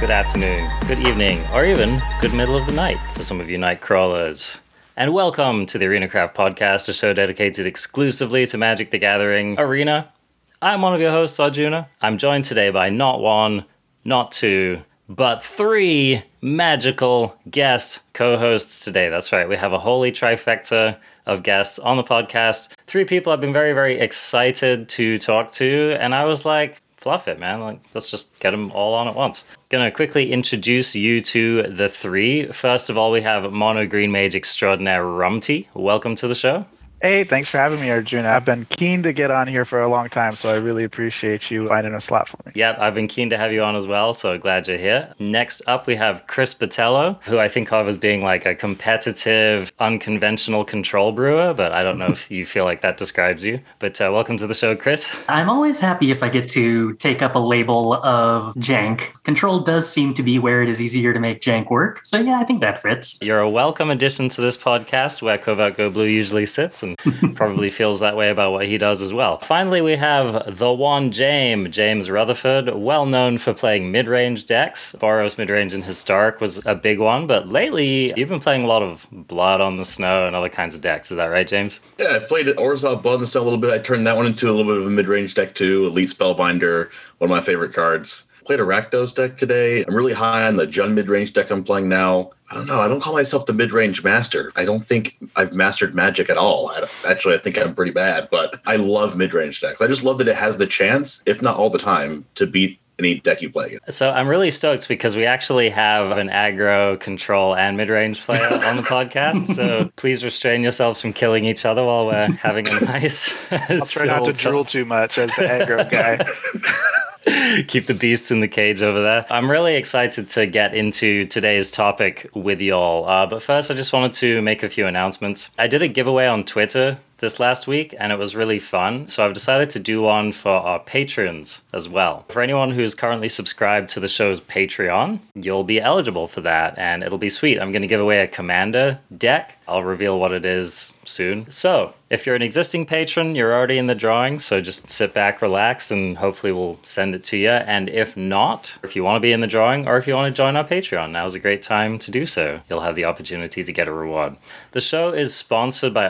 good afternoon, good evening, or even good middle of the night for some of you night crawlers. And welcome to the Arena Craft Podcast, a show dedicated exclusively to Magic the Gathering Arena. I'm one of your hosts, Arjuna. I'm joined today by not one, not two, but three magical guest co hosts today. That's right, we have a holy trifecta of guests on the podcast. Three people I've been very, very excited to talk to, and I was like, fluff it, man. Like, let's just get them all on at once. Gonna quickly introduce you to the three. First of all, we have Mono Green Mage Extraordinaire Rumty. Welcome to the show. Hey, thanks for having me, Arjuna. I've been keen to get on here for a long time, so I really appreciate you finding a slot for me. Yep, I've been keen to have you on as well, so glad you're here. Next up, we have Chris Botelho, who I think of as being like a competitive, unconventional control brewer, but I don't know if you feel like that describes you. But uh, welcome to the show, Chris. I'm always happy if I get to take up a label of jank. Control does seem to be where it is easier to make jank work, so yeah, I think that fits. You're a welcome addition to this podcast where Covert Go Blue usually sits, and probably feels that way about what he does as well. Finally, we have the one James, James Rutherford, well known for playing mid range decks. Boros mid range and Historic was a big one, but lately you've been playing a lot of Blood on the Snow and other kinds of decks. Is that right, James? Yeah, I played Orzhov Blood the Snow a little bit. I turned that one into a little bit of a mid range deck too. Elite Spellbinder, one of my favorite cards. Played a Rakdos deck today. I'm really high on the Jund mid range deck I'm playing now. I don't know. I don't call myself the mid range master. I don't think I've mastered magic at all. I actually, I think I'm pretty bad, but I love mid range decks. I just love that it has the chance, if not all the time, to beat any deck you play. So I'm really stoked because we actually have an aggro, control, and mid range player on the podcast. So please restrain yourselves from killing each other while we're having a nice. I'll try not to drool too much as the aggro guy. Keep the beasts in the cage over there. I'm really excited to get into today's topic with y'all. Uh, but first, I just wanted to make a few announcements. I did a giveaway on Twitter this last week and it was really fun. So I've decided to do one for our patrons as well. For anyone who's currently subscribed to the show's Patreon, you'll be eligible for that and it'll be sweet. I'm going to give away a commander deck. I'll reveal what it is soon. So, if you're an existing patron, you're already in the drawing, so just sit back, relax, and hopefully we'll send it to you. And if not, if you want to be in the drawing or if you want to join our Patreon, now's a great time to do so. You'll have the opportunity to get a reward. The show is sponsored by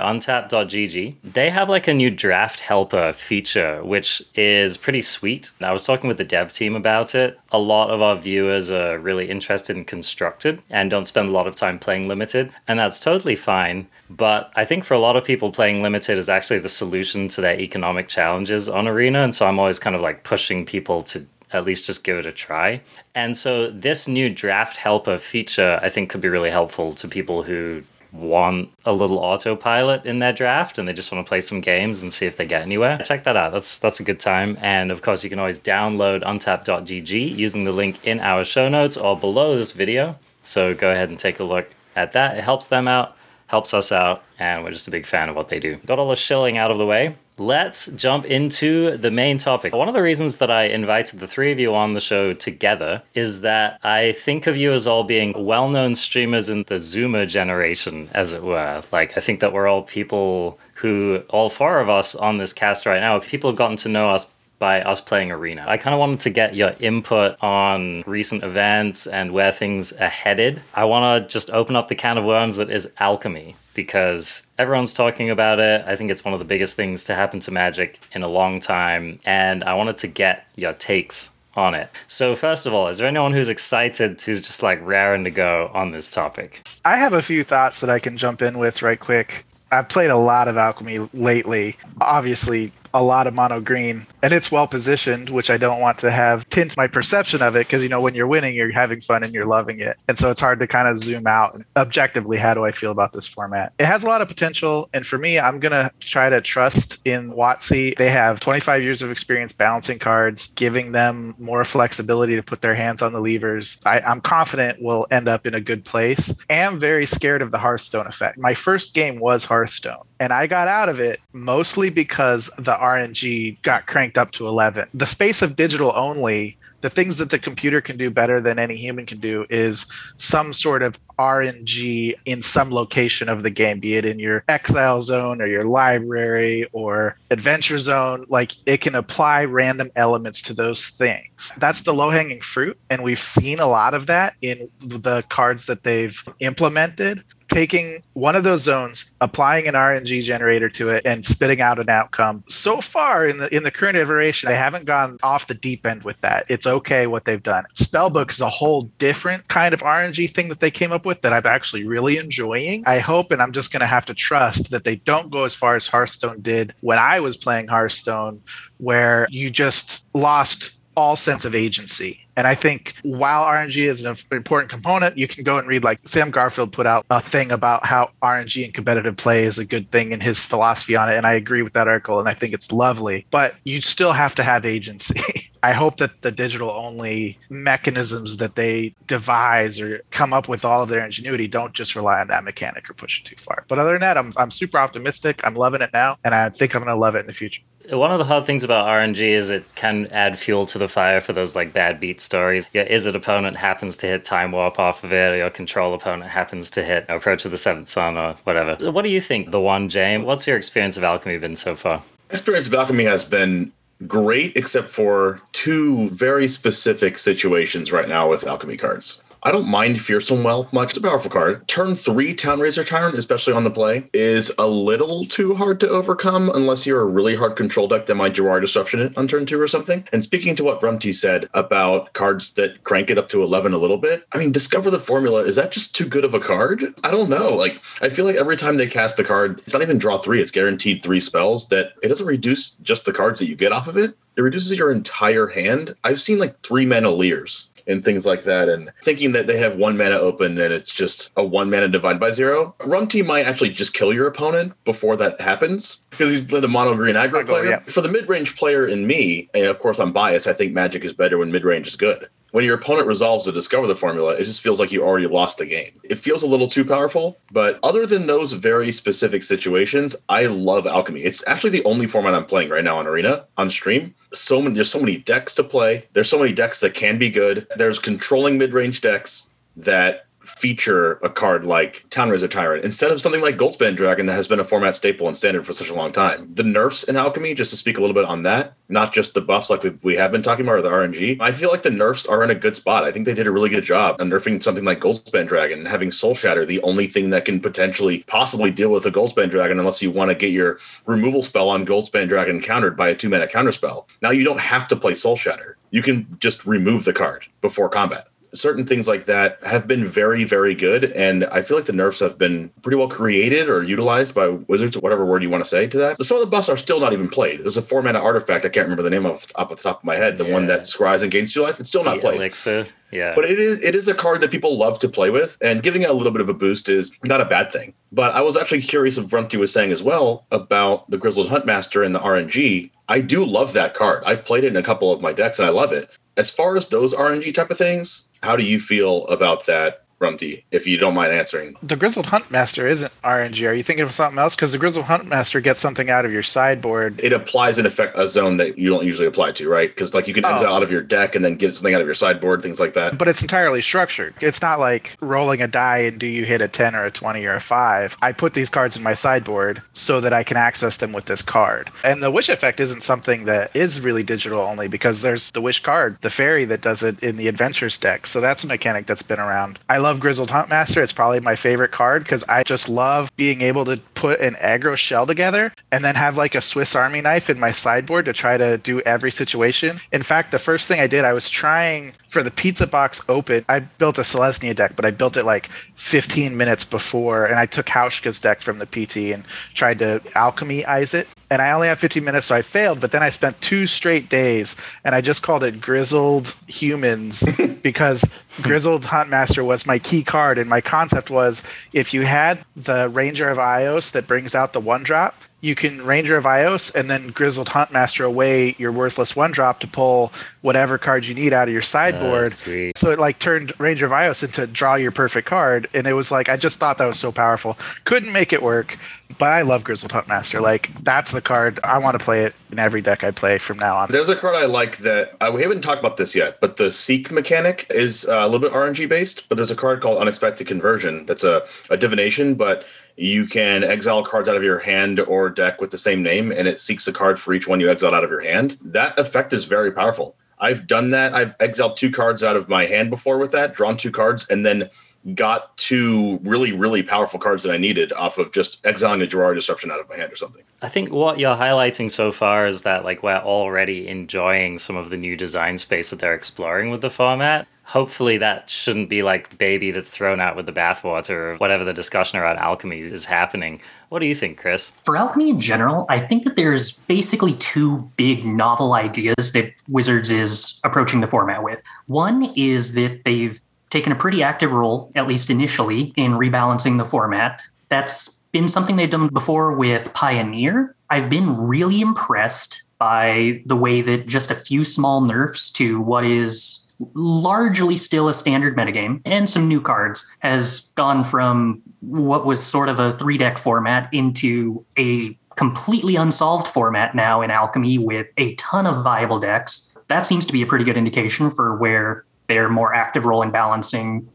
They have like a new draft helper feature, which is pretty sweet. I was talking with the dev team about it. A lot of our viewers are really interested in constructed and don't spend a lot of time playing limited, and that's totally fine. But I think for a lot of people, playing limited is actually the solution to their economic challenges on Arena. And so I'm always kind of like pushing people to at least just give it a try. And so this new draft helper feature, I think, could be really helpful to people who want a little autopilot in their draft and they just want to play some games and see if they get anywhere. Check that out. That's that's a good time. And of course, you can always download untap.gg using the link in our show notes or below this video. So go ahead and take a look at that. It helps them out helps us out, and we're just a big fan of what they do. Got all the shilling out of the way. Let's jump into the main topic. One of the reasons that I invited the three of you on the show together is that I think of you as all being well known streamers in the Zoomer generation, as it were. Like, I think that we're all people who, all four of us on this cast right now, people have gotten to know us by us playing Arena. I kind of wanted to get your input on recent events and where things are headed. I want to just open up the can of worms that is alchemy because everyone's talking about it. I think it's one of the biggest things to happen to Magic in a long time, and I wanted to get your takes on it. So, first of all, is there anyone who's excited who's just like raring to go on this topic? I have a few thoughts that I can jump in with right quick. I've played a lot of alchemy lately. Obviously, a lot of mono green and it's well positioned which i don't want to have tint my perception of it because you know when you're winning you're having fun and you're loving it. And so it's hard to kind of zoom out and objectively how do i feel about this format? It has a lot of potential and for me i'm going to try to trust in WotC they have 25 years of experience balancing cards giving them more flexibility to put their hands on the levers. I, i'm confident we'll end up in a good place. Am very scared of the hearthstone effect. My first game was hearthstone and i got out of it mostly because the RNG got cranked up to 11. The space of digital only the things that the computer can do better than any human can do is some sort of RNG in some location of the game, be it in your exile zone or your library or adventure zone. Like it can apply random elements to those things. That's the low hanging fruit. And we've seen a lot of that in the cards that they've implemented taking one of those zones, applying an RNG generator to it, and spitting out an outcome. So far in the in the current iteration, they haven't gone off the deep end with that. It's okay what they've done. Spellbook is a whole different kind of RNG thing that they came up with that I'm actually really enjoying. I hope, and I'm just going to have to trust that they don't go as far as Hearthstone did when I was playing Hearthstone, where you just lost all sense of agency. And I think while RNG is an important component, you can go and read like Sam Garfield put out a thing about how RNG and competitive play is a good thing and his philosophy on it. And I agree with that article and I think it's lovely. But you still have to have agency. I hope that the digital only mechanisms that they devise or come up with all of their ingenuity don't just rely on that mechanic or push it too far. But other than that, I'm, I'm super optimistic. I'm loving it now, and I think I'm going to love it in the future. One of the hard things about RNG is it can add fuel to the fire for those like bad beat stories. Your Izzet opponent happens to hit Time Warp off of it, or your control opponent happens to hit Approach of the Seventh Sun or whatever. What do you think, the one, James? What's your experience of Alchemy been so far? Experience of Alchemy has been great, except for two very specific situations right now with Alchemy cards. I don't mind Fearsome Whelp much. It's a powerful card. Turn three Town-Razer Tyrant, especially on the play, is a little too hard to overcome unless you're a really hard control deck that might Jwari Disruption it on turn two or something. And speaking to what Rumty said about cards that crank it up to 11 a little bit, I mean, Discover the Formula, is that just too good of a card? I don't know. Like, I feel like every time they cast a card, it's not even draw three, it's guaranteed three spells that it doesn't reduce just the cards that you get off of it. It reduces your entire hand. I've seen like three mana Liers and things like that. And thinking that they have one mana open and it's just a one mana divide by zero. Rumty might actually just kill your opponent before that happens because he's the mono green aggro player. Yeah. For the mid range player in me, and of course I'm biased, I think Magic is better when mid range is good when your opponent resolves to discover the formula, it just feels like you already lost the game. It feels a little too powerful, but other than those very specific situations, I love alchemy. It's actually the only format I'm playing right now on Arena on stream. So many, there's so many decks to play. There's so many decks that can be good. There's controlling mid-range decks that feature a card like Town-Razer Tyrant instead of something like Goldspan Dragon that has been a format staple and standard for such a long time. The nerfs in Alchemy, just to speak a little bit on that, not just the buffs like we, have been talking about or the RNG, I feel like the nerfs are in a good spot. I think they did a really good job on nerfing something like Goldspan Dragon and having Soul Shatter the only thing that can potentially possibly deal with a Goldspan Dragon unless you want to get your removal spell on Goldspan Dragon countered by a two mana counter spell. Now you don't have to play Soul Shatter. You can just remove the card before combat certain things like that have been very, very good. And I feel like the nerfs have been pretty well created or utilized by Wizards, whatever word you want to say to that. Some of the buffs are still not even played. There's a four mana artifact. I can't remember the name of off the top of my head. The yeah. one that scries and gains two life. It's still not the played. Elixir. Yeah. But it is it is a card that people love to play with, and giving it a little bit of a boost is not a bad thing. But I was actually curious of Rumty was saying as well about the Grizzled Huntmaster and the RNG. I do love that card. I've played it in a couple of my decks and I love it. As far as those RNG type of things, how do you feel about that Rumty, if you don't mind answering. The Grizzled Huntmaster isn't RNG. Are you thinking of something else? Because the Grizzled Huntmaster gets something out of your sideboard. It applies an effect a zone that you don't usually apply to, right? Because like you can oh. exile out of your deck and then get something out of your sideboard, things like that. But it's entirely structured. It's not like rolling a die and do you hit a ten or a twenty or a five. I put these cards in my sideboard so that I can access them with this card. And the wish effect isn't something that is really digital only because there's the wish card, the fairy that does it in the adventures deck. So that's a mechanic that's been around. I love love Grizzled Huntmaster. It's probably my favorite card because I just love being able to put an aggro shell together and then have like a Swiss Army knife in my sideboard to try to do every situation. In fact, the first thing I did, I was trying for the pizza box open. I built a Selesnya deck, but I built it like 15 minutes before, and I took Hauschka's deck from the PT and tried to alchemy alchemyize it. And I only had 15 minutes, so I failed. But then I spent two straight days, and I just called it Grizzled Humans because Grizzled Huntmaster was my key card, and my concept was if you had the Ranger of Eos that brings out the one drop, you can Ranger of Eos and then Grizzled Huntmaster away your worthless one drop to pull whatever card you need out of your sideboard. That's sweet. So it like turned Ranger of Eos into draw your perfect card, and it was like I just thought that was so powerful. Couldn't make it work, but I love Grizzled Huntmaster. Like that's the card I want to play it in every deck I play from now on. There's a card I like that I, we haven't talked about this yet, but the Seek mechanic is uh, a little bit RNG based. But there's a card called Unexpected Conversion that's a, a divination, but you can exile cards out of your hand or deck with the same name, and it seeks a card for each one you exiled out of your hand. That effect is very powerful. I've done that. I've exiled two cards out of my hand before with that, drawn two cards, and then got two really, really powerful cards that I needed off of just exiling a Jwari Disruption out of my hand or something. I think what you're highlighting so far is that like we're already enjoying some of the new design space that they're exploring with the format. Hopefully that shouldn't be like baby that's thrown out with the bathwater or whatever the discussion around alchemy is happening. What do you think, Chris? For alchemy in general, I think that there's basically two big novel ideas that Wizards is approaching the format with. One is that they've taken a pretty active role, at least initially, in rebalancing the format. That's been something they've done before with Pioneer. I've been really impressed by the way that just a few small nerfs to what is largely still a standard metagame and some new cards has gone from what was sort of a three deck format into a completely unsolved format now in Alchemy with a ton of viable decks. That seems to be a pretty good indication for where their more active role in balancing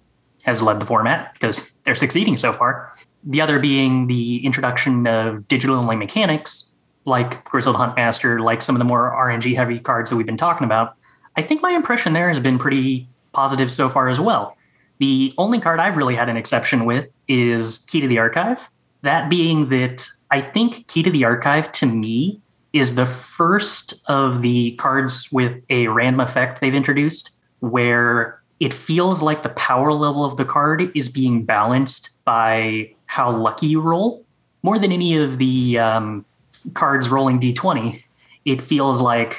has led the format because they're succeeding so far. The other being the introduction of digital only mechanics like Grizzled Huntmaster, like some of the more RNG heavy cards that we've been talking about. I think my impression there has been pretty positive so far as well. The only card I've really had an exception with is Key to the Archive. That being that I think Key to the Archive to me is the first of the cards with a random effect they've introduced where it feels like the power level of the card is being balanced by how lucky you roll. More than any of the um, cards rolling d20 it feels like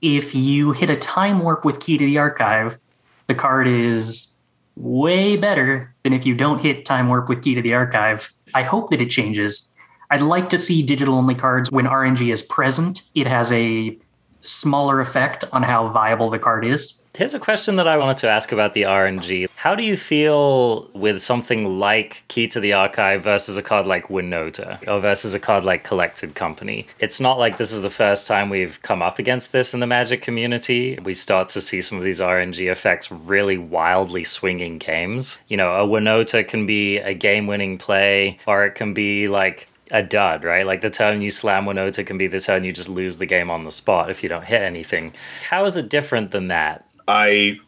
if you hit a time warp with key to the archive the card is way better than if you don't hit time warp with key to the archive. I hope that it changes. I'd like to see digital only cards when rng is present. It has a smaller effect on how viable the card is Here's a question that I wanted to ask about the RNG. How do you feel with something like Key to the Archive versus a card like Winota or versus a card like Collected Company? It's not like this is the first time we've come up against this in the Magic community. We start to see some of these RNG effects really wildly swinging games. You know, a Winota can be a game winning play or it can be like a dud, right? Like the turn you slam Winota can be the turn you just lose the game on the spot if you don't hit anything. How is it different than that? I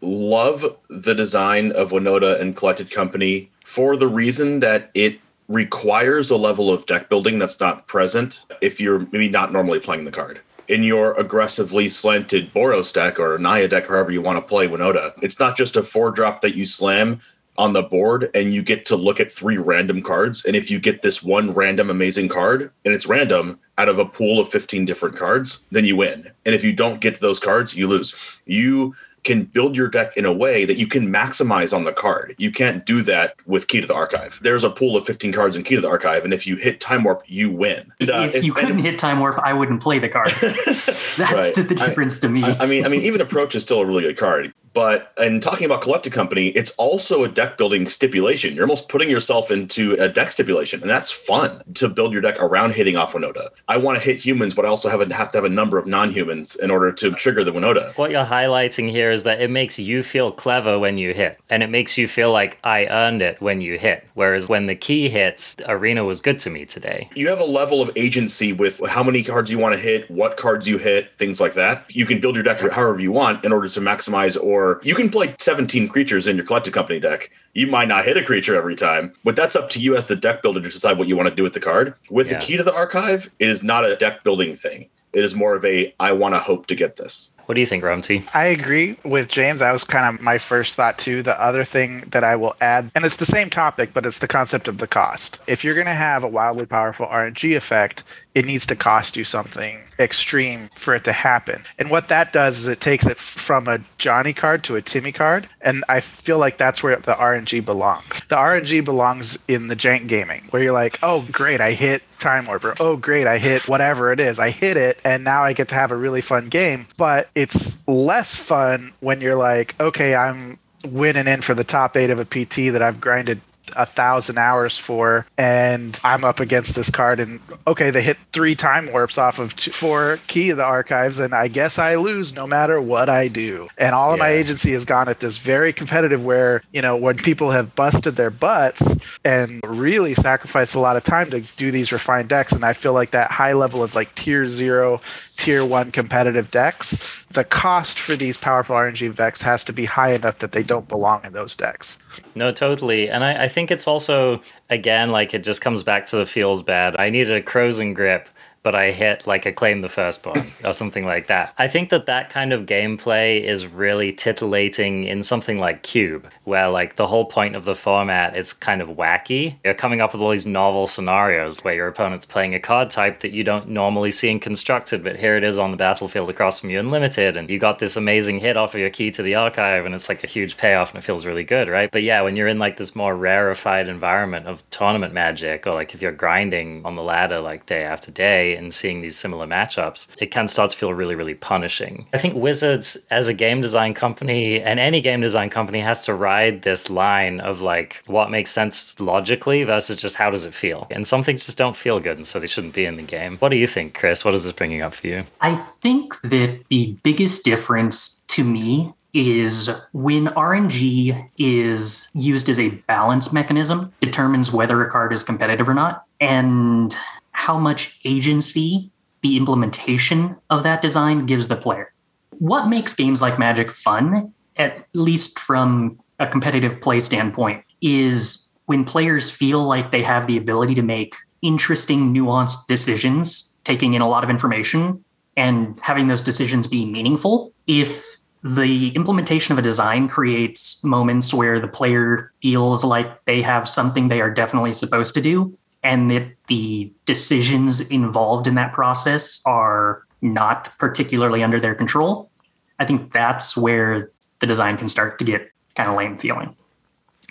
love the design of Winota and Collected Company for the reason that it requires a level of deck building that's not present if you're maybe not normally playing the card. In your aggressively slanted Boros deck or Naya deck, however you want to play Winota, it's not just a four drop that you slam on the board and you get to look at three random cards. And if you get this one random amazing card and it's random out of a pool of 15 different cards, then you win. And if you don't get those cards, you lose. You can build your deck in a way that you can maximize on the card. You can't do that with Key to the Archive. There's a pool of 15 cards in Key to the Archive, and if you hit Time Warp, you win. And, uh, if you couldn't hit Time Warp, I wouldn't play the card. That's right. the difference I, to me. I, I mean, I mean, even Approach is still a really good card. But in talking about collected company, it's also a deck building stipulation. You're almost putting yourself into a deck stipulation, and that's fun to build your deck around hitting off Winota. I want to hit humans, but I also have, a, have to have a number of non-humans in order to trigger the Winota. What you're highlighting here is that it makes you feel clever when you hit, and it makes you feel like I earned it when you hit. Whereas when the key hits, Arena was good to me today. You have a level of agency with how many cards you want to hit, what cards you hit, things like that. You can build your deck however you want in order to maximize or or you can play 17 creatures in your collected company deck. You might not hit a creature every time, but that's up to you as the deck builder to decide what you want to do with the card. With yeah. the key to the archive, it is not a deck building thing. It is more of a I want to hope to get this. What do you think, Ramsey? I agree with James. That was kind of my first thought too. The other thing that I will add, and it's the same topic, but it's the concept of the cost. If you're going to have a wildly powerful RNG effect, it needs to cost you something extreme for it to happen. And what that does is it takes it from a Johnny card to a Timmy card. And I feel like that's where the RNG belongs. The RNG belongs in the jank gaming, where you're like, oh, great, I hit Time Warp, or oh, great, I hit whatever it is. I hit it, and now I get to have a really fun game. But it's less fun when you're like, okay, I'm winning in for the top eight of a PT that I've grinded a thousand hours for, and I'm up against this card, and okay, they hit three time warps off of two, four key of the archives, and I guess I lose no matter what I do. And all of my agency has gone at this very competitive, where you know when people have busted their butts and really sacrificed a lot of time to do these refined decks, and I feel like that high level of like tier zero tier one competitive decks, the cost for these powerful RNG decks has to be high enough that they don't belong in those decks. No, totally. And I, I think it's also, again, like it just comes back to the feels bad. I needed a Krosan grip but I hit like a claim the first firstborn or something like that. I think that that kind of gameplay is really titillating in something like Cube, where like the whole point of the format is kind of wacky. You're coming up with all these novel scenarios where your opponent's playing a card type that you don't normally see in constructed, but here it is on the battlefield across from you in limited, and you got this amazing hit off of your key to the archive, and it's like a huge payoff and it feels really good, right? But yeah, when you're in like this more rarefied environment of tournament magic, or like if you're grinding on the ladder like day after day, and seeing these similar matchups, it can start to feel really, really punishing. I think Wizards, as a game design company, and any game design company, has to ride this line of like what makes sense logically versus just how does it feel. And some things just don't feel good, and so they shouldn't be in the game. What do you think, Chris? What is this bringing up for you? I think that the biggest difference to me is when RNG is used as a balance mechanism, determines whether a card is competitive or not. And how much agency the implementation of that design gives the player. What makes games like Magic fun, at least from a competitive play standpoint, is when players feel like they have the ability to make interesting, nuanced decisions, taking in a lot of information and having those decisions be meaningful. If the implementation of a design creates moments where the player feels like they have something they are definitely supposed to do, and that the decisions involved in that process are not particularly under their control, I think that's where the design can start to get kind of lame feeling.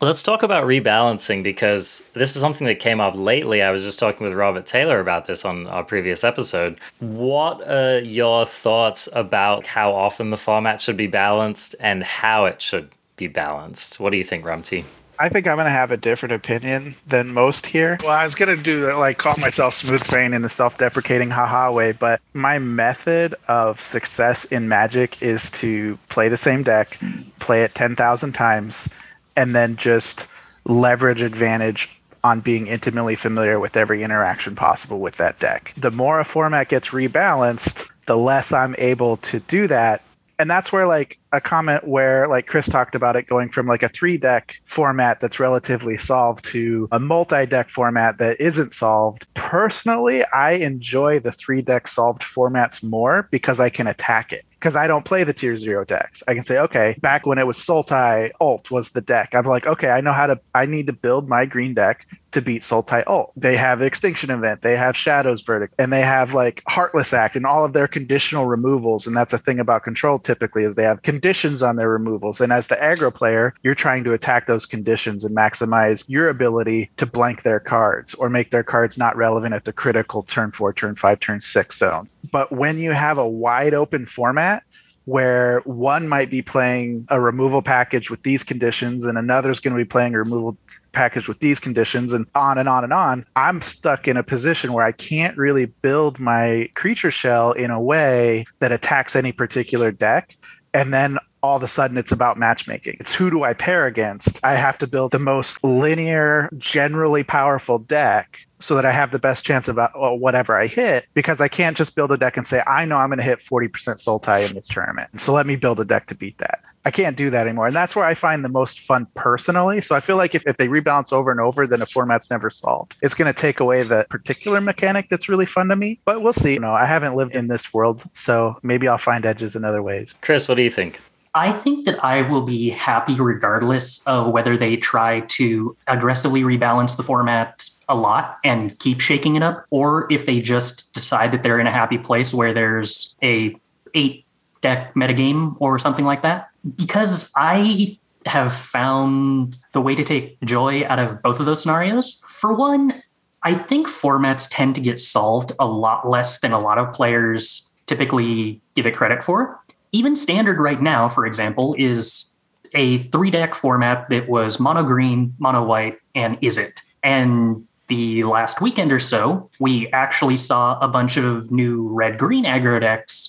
Let's talk about rebalancing because this is something that came up lately. I was just talking with Robert Taylor about this on our previous episode. What are your thoughts about how often the format should be balanced and how it should be balanced? What do you think, Rumty? I think I'm gonna have a different opinion than most here. Well, I was gonna do like call myself smooth brain in a self-deprecating haha way, but my method of success in Magic is to play the same deck, play it ten thousand times, and then just leverage advantage on being intimately familiar with every interaction possible with that deck. The more a format gets rebalanced, the less I'm able to do that and that's where like a comment where like chris talked about it going from like a three deck format that's relatively solved to a multi deck format that isn't solved personally i enjoy the three deck solved formats more because i can attack it because I don't play the tier zero decks. I can say, okay, back when it was Sultai Ult was the deck. I'm like, okay, I know how to. I need to build my green deck to beat Sultai Ult. Oh, they have Extinction Event, they have Shadows Verdict, and they have like Heartless Act and all of their conditional removals. And that's a thing about control typically is they have conditions on their removals. And as the aggro player, you're trying to attack those conditions and maximize your ability to blank their cards or make their cards not relevant at the critical turn four, turn five, turn six zone. But when you have a wide open format, where one might be playing a removal package with these conditions and another is going to be playing a removal package with these conditions and on and on and on i'm stuck in a position where i can't really build my creature shell in a way that attacks any particular deck and then all of a sudden it's about matchmaking. It's who do I pair against? I have to build the most linear, generally powerful deck so that I have the best chance of uh, whatever I hit because I can't just build a deck and say, I know I'm going to hit 40% Sultai in this tournament. So let me build a deck to beat that. I I can't do that anymore. And that's where I find the most fun personally. So I feel like if, if they rebalance over and over, then a format's never solved. It's going to take away the particular mechanic that's really fun to me. But we'll see. You know, I haven't lived in this world, so maybe I'll find edges in other ways. Chris, what do you think? I think that I will be happy regardless of whether they try to aggressively rebalance the format a lot and keep shaking it up, or if they just decide that they're in a happy place where there's a eight deck metagame or something like that. Because I have found the way to take joy out of both of those scenarios. For one, I think formats tend to get solved a lot less than a lot of players typically give it credit for. Even standard right now, for example, is a three deck format that was mono green, mono white, and Izzet. And the last weekend or so, we actually saw a bunch of new red green aggro decks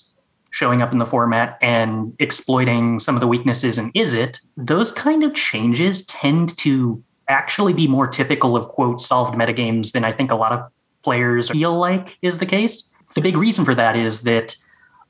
showing up in the format and exploiting some of the weaknesses in it Those kind of changes tend to actually be more typical of quote solved metagames than I think a lot of players feel like is the case. The big reason for that is that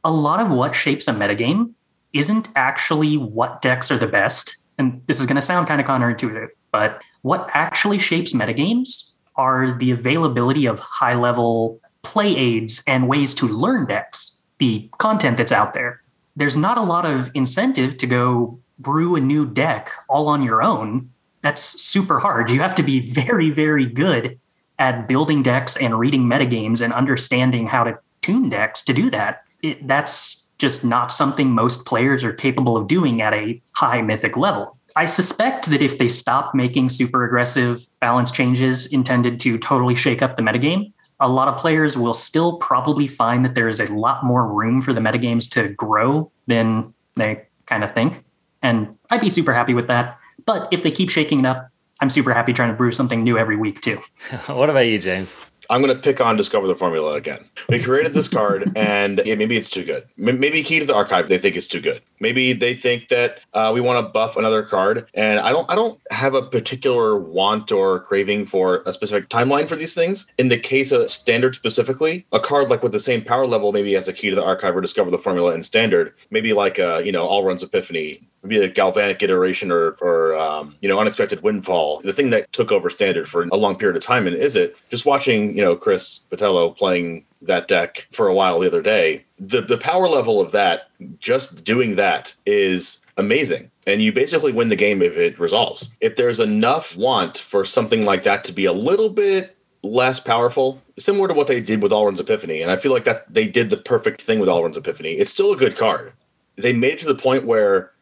a lot of what shapes a metagame isn't actually what decks are the best. And this is going to sound kind of counterintuitive, but what actually shapes metagames are the availability of high level play aids and ways to learn decks, the content that's out there. There's not a lot of incentive to go brew a new deck all on your own. That's super hard. You have to be very, very good at building decks and reading metagames and understanding how to tune decks to do that. It, that's just not something most players are capable of doing at a high mythic level. I suspect that if they stop making super aggressive balance changes intended to totally shake up the metagame, a lot of players will still probably find that there is a lot more room for the metagames to grow than they kind of think. And I'd be super happy with that. But if they keep shaking it up, I'm super happy trying to brew something new every week too. what about you, James? I'm going to pick on Discover the Formula again. We created this card, and yeah, maybe it's too good. Maybe Key to the Archive, they think it's too good. Maybe they think that uh, we want to buff another card, and I don't. I don't have a particular want or craving for a specific timeline for these things. In the case of Standard specifically, a card like with the same power level, maybe as a Key to the Archive or Discover the Formula in Standard, maybe like a you know Alrund's Epiphany maybe a galvanic iteration or, or um, you know unexpected windfall the thing that took over standard for a long period of time and is it just watching you know chris Botelho playing that deck for a while the other day the the power level of that just doing that is amazing and you basically win the game if it resolves if there's enough want for something like that to be a little bit less powerful, similar to what they did with Alrund's Epiphany. And I feel like that they did the perfect thing with Alrund's Epiphany. It's still a good card. They made it to the point where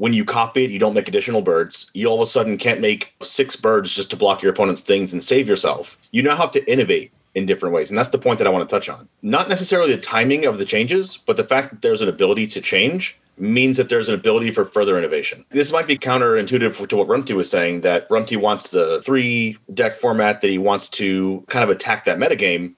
when you copy it, you don't make additional birds. You all of a sudden can't make six birds just to block your opponent's things and save yourself. You now have to innovate in different ways. And that's the point that I want to touch on. Not necessarily the timing of the changes, but the fact that there's an ability to change means that there's an ability for further innovation. This might be counterintuitive to what Rumty was saying that Rumty wants the three deck format that he wants to kind of attack that metagame,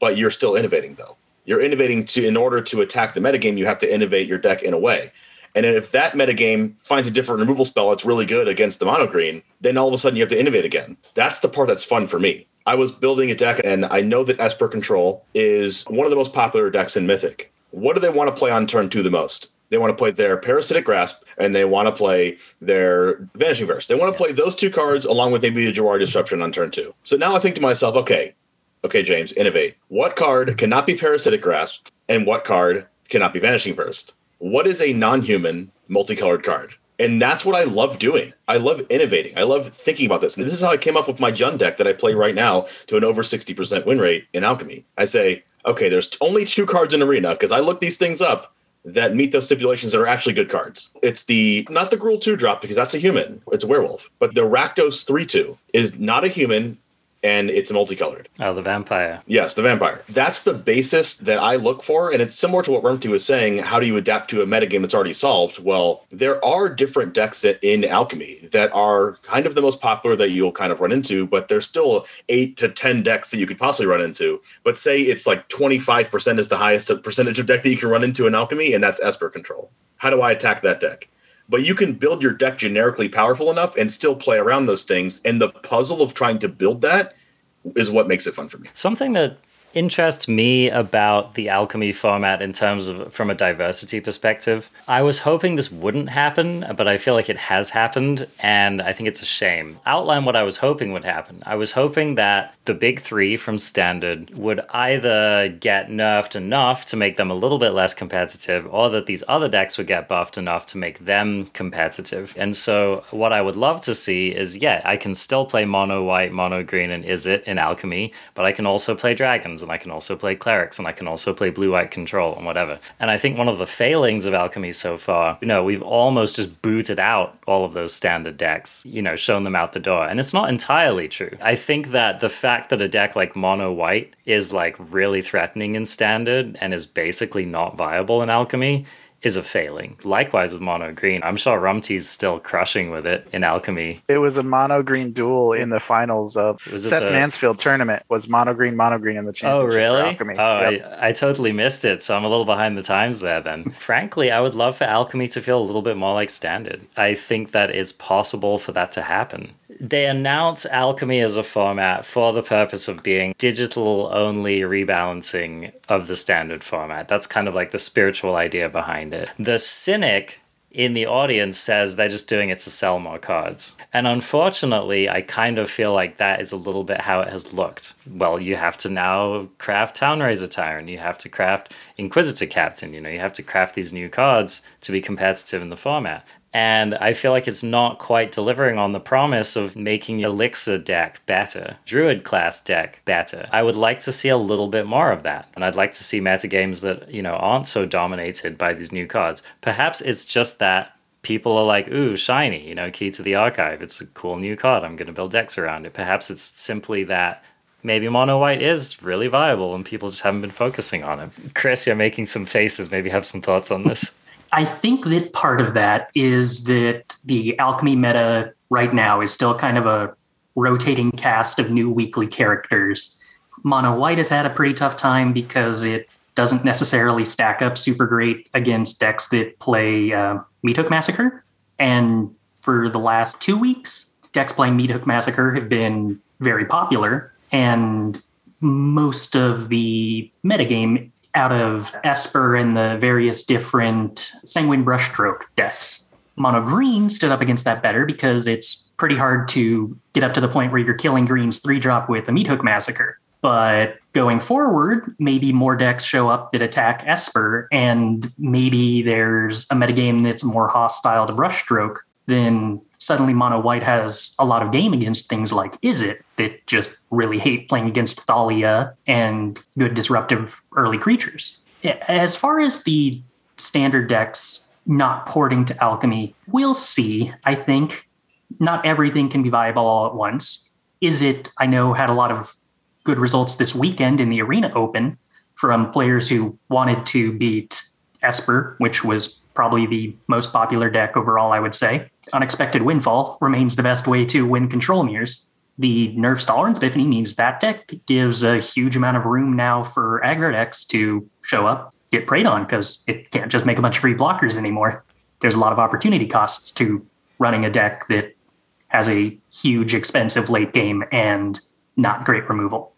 but you're still innovating though. You're innovating to in order to attack the metagame, you have to innovate your deck in a way. And if that metagame finds a different removal spell that's really good against the mono green, then all of a sudden you have to innovate again. That's the part that's fun for me. I was building a deck, and I know that Esper Control is one of the most popular decks in Mythic. What do they want to play on turn two the most? They want to play their Parasitic Grasp, and they want to play their Vanishing Verse. They want to play those two cards along with maybe the Jwari Disruption on turn two. So now I think to myself, okay, okay, James, innovate. What card cannot be Parasitic Grasp, and what card cannot be Vanishing Verse? What is a non-human multicolored card? And that's what I love doing. I love innovating. I love thinking about this. And this is how I came up with my Jund deck that I play right now to an over 60% win rate in Alchemy. I say, okay, there's only two cards in Arena because I look these things up that meet those stipulations that are actually good cards. It's the not the Gruul 2 drop because that's a human, it's a werewolf, but the Rakdos 3 2 is not a human, and it's multicolored. Oh, the vampire. Yes, the vampire. That's the basis that I look for. And it's similar to what Rumty was saying. How do you adapt to a metagame that's already solved? Well, there are different decks that, in Alchemy that are kind of the most popular that you'll kind of run into, but there's still eight to 10 decks that you could possibly run into. But say it's like 25% is the highest percentage of deck that you can run into in Alchemy, and that's Esper Control. How do I attack that deck? But you can build your deck generically powerful enough and still play around those things. And the puzzle of trying to build that is what makes it fun for me. Something that interests me about the alchemy format in terms of from a diversity perspective. I was hoping this wouldn't happen, but I feel like it has happened, and I think it's a shame. Outline what I was hoping would happen. I was hoping that the big three from standard would either get nerfed enough to make them a little bit less competitive, or that these other decks would get buffed enough to make them competitive. And so, what I would love to see is yeah, I can still play mono white, mono green, and Izzet in alchemy, but I can also play dragons and I can also play clerics, and I can also play blue white control and whatever. And I think one of the failings of alchemy so far, you know, we've almost just booted out all of those standard decks, you know, shown them out the door. And it's not entirely true. I think that the fact that a deck like mono white is like really threatening in standard and is basically not viable in alchemy is a failing. Likewise with mono green. I'm sure Rumty's still crushing with it in alchemy. It was a mono green duel in the finals of Was Seth the- Manfield tournament. Was mono green mono green in the Oh, championship? for really? Alchemy. Oh, Yep. I, I totally missed it. So I'm a little behind the times there then. Frankly, I would love for Alchemy to feel a little bit more like standard. I think that it's possible for that to happen. They announce Alchemy as a format for the purpose of being digital only rebalancing of the standard format. That's kind of like the spiritual idea behind it. The cynic in the audience says they're just doing it to sell more cards. And unfortunately, I kind of feel like that is a little bit how it has looked. Well, you have to now craft Town-Razer Tyrant, you have to craft Inquisitor Captain, you know, you have to craft these new cards to be competitive in the format. And I feel like it's not quite delivering on the promise of making Elixir deck better, Druid class deck better. I would like to see a little bit more of that. And I'd like to see metagames that, you know, aren't so dominated by these new cards. Perhaps it's just that people are like, ooh, shiny, you know, key to the archive. It's a cool new card. I'm going to build decks around it. Perhaps it's simply that maybe mono white is really viable and people just haven't been focusing on it. Chris, you're making some faces. Maybe have some thoughts on this. I think that part of that is that the alchemy meta right now is still kind of a rotating cast of new weekly characters. Mono White has had a pretty tough time because it doesn't necessarily stack up super great against decks that play uh, Meat Hook Massacre. And for the last two weeks, decks playing Meat Hook Massacre have been very popular. And most of the metagame out of Esper and the various different Sanguine Brushstroke decks. Mono Green stood up against that better because it's pretty hard to get up to the point where you're killing greens three drop with a Meat Hook Massacre. But going forward, maybe more decks show up that attack Esper, and maybe there's a metagame that's more hostile to Brushstroke, then suddenly Mono White has a lot of game against things like Izzet that just really hate playing against Thalia and good disruptive early creatures. As far as the standard decks not porting to Alchemy, we'll see. I think not everything can be viable all at once. Izzet, I know, had a lot of good results this weekend in the Arena Open from players who wanted to beat Esper, which was probably the most popular deck overall, I would say. Unexpected Windfall remains the best way to win control mirrors. The nerfs to Alrund's Epiphany means that deck gives a huge amount of room now for aggro decks to show up, get preyed on, because it can't just make a bunch of free blockers anymore. There's a lot of opportunity costs to running a deck that has a huge, expensive late game and not great removal.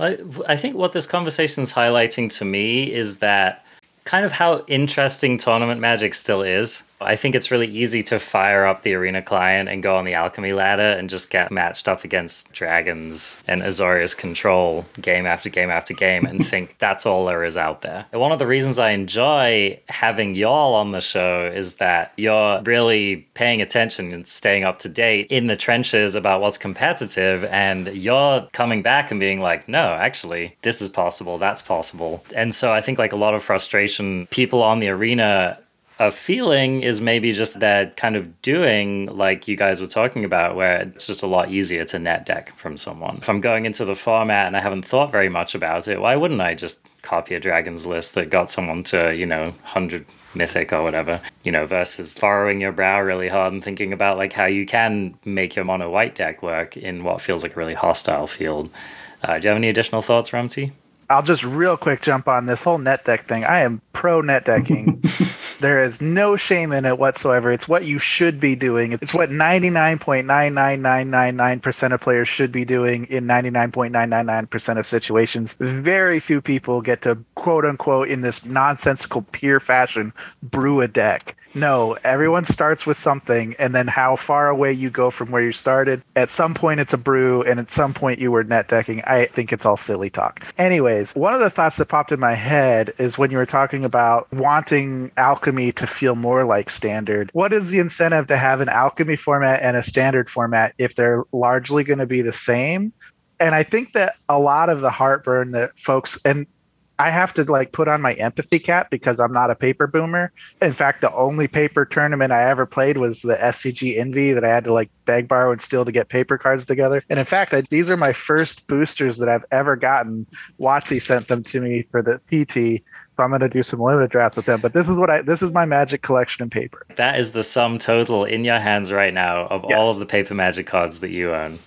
I, I think what this conversation is highlighting to me is that kind of how interesting tournament magic still is. I think it's really easy to fire up the arena client and go on the alchemy ladder and just get matched up against dragons and Azorius control game after game after game and think that's all there is out there. And one of the reasons I enjoy having y'all on the show is that you're really paying attention and staying up to date in the trenches about what's competitive and you're coming back and being like, no, actually, this is possible, that's possible. And so I think like a lot of frustration people on the arena a feeling is maybe just that kind of doing like you guys were talking about where it's just a lot easier to net deck from someone. If i'm going into the format and i haven't thought very much about it why wouldn't i just copy a dragon's list that got someone to you know 100 mythic or whatever you know versus furrowing your brow really hard and thinking about like how you can make your mono white deck work in what feels like a really hostile field. Uh, do you have any additional thoughts ramsey I'll just real quick jump on this whole net deck thing. I am pro net decking. There is no shame in it whatsoever. It's what you should be doing. It's what 99.99999% of players should be doing in 99.999% of situations. Very few people get to quote unquote in this nonsensical peer fashion brew a deck. No, everyone starts with something, and then how far away you go from where you started. At some point, it's a brew, and at some point, you were net decking. I think it's all silly talk. Anyways, one of the thoughts that popped in my head is when you were talking about wanting alchemy to feel more like standard. What is the incentive to have an alchemy format and a standard format if they're largely going to be the same? And I think that a lot of the heartburn that folks, and I have to like put on my empathy cap because I'm not a paper boomer. In fact, the only paper tournament I ever played was the SCG Envy that I had to like beg, borrow, and steal to get paper cards together. And in fact, I, these are my first boosters that I've ever gotten. WotC sent them to me for the PT. So I'm going to do some limited drafts with them. But this is what I this is my Magic collection in paper. That is the sum total in your hands right now of yes. all of the paper Magic cards that you own.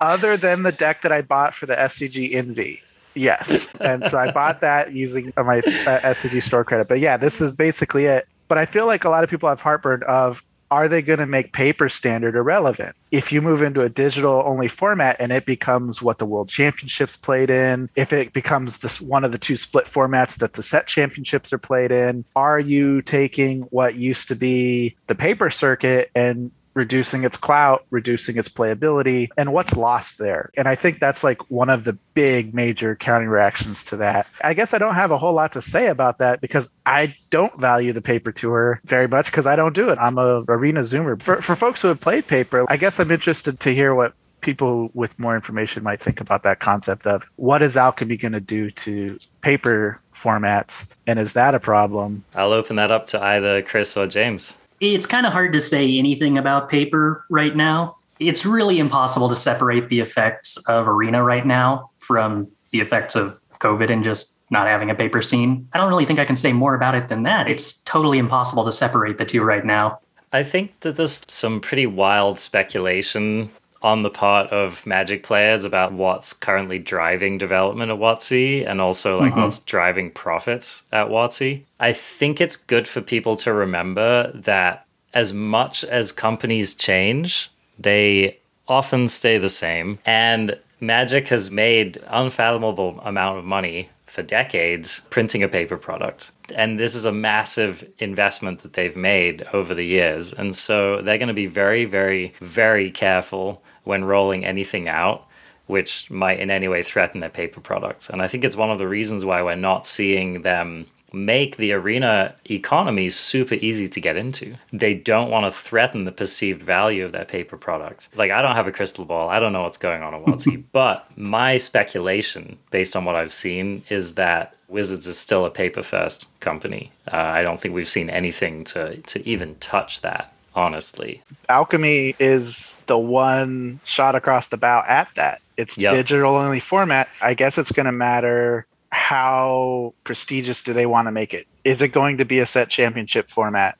Other than the deck that I bought for the SCG Envy. Yes, and so I bought that using my uh, SCG store credit. But yeah, this is basically it. But I feel like a lot of people have heartburn of are they going to make paper standard irrelevant? If you move into a digital only format and it becomes what the world championships played in, if it becomes this one of the two split formats that the set championships are played in, are you taking what used to be the paper circuit and reducing its clout, reducing its playability, and what's lost there. And I think that's like one of the big major counter reactions to that. I guess I don't have a whole lot to say about that because I don't value the paper tour very much because I don't do it. I'm a arena zoomer. For, for folks who have played paper, I guess I'm interested to hear what people with more information might think about that concept of what is alchemy going to do to paper formats and is that a problem i'll open that up to either chris or james it's kind of hard to say anything about paper right now. It's really impossible to separate the effects of Arena right now from the effects of COVID and just not having a paper scene. I don't really think I can say more about it than that. It's totally impossible to separate the two right now. I think that there's some pretty wild speculation on the part of Magic players about what's currently driving development at WotC and also like mm-hmm. what's driving profits at WotC. I think it's good for people to remember that as much as companies change, they often stay the same. And Magic has made unfathomable amount of money for decades printing a paper product. And this is a massive investment that they've made over the years. And so they're going to be very, very, very careful when rolling anything out which might in any way threaten their paper products. And I think it's one of the reasons why we're not seeing them make the arena economy super easy to get into. They don't want to threaten the perceived value of their paper product. Like, I don't have a crystal ball, I don't know what's going on at WotC, but my speculation, based on what I've seen, is that Wizards is still a paper first company. Uh, I don't think we've seen anything to, to even touch that honestly. Alchemy is the one shot across the bow at that. It's yep. digital only format. I guess it's going to matter how prestigious do they want to make it? Is it going to be a set championship format?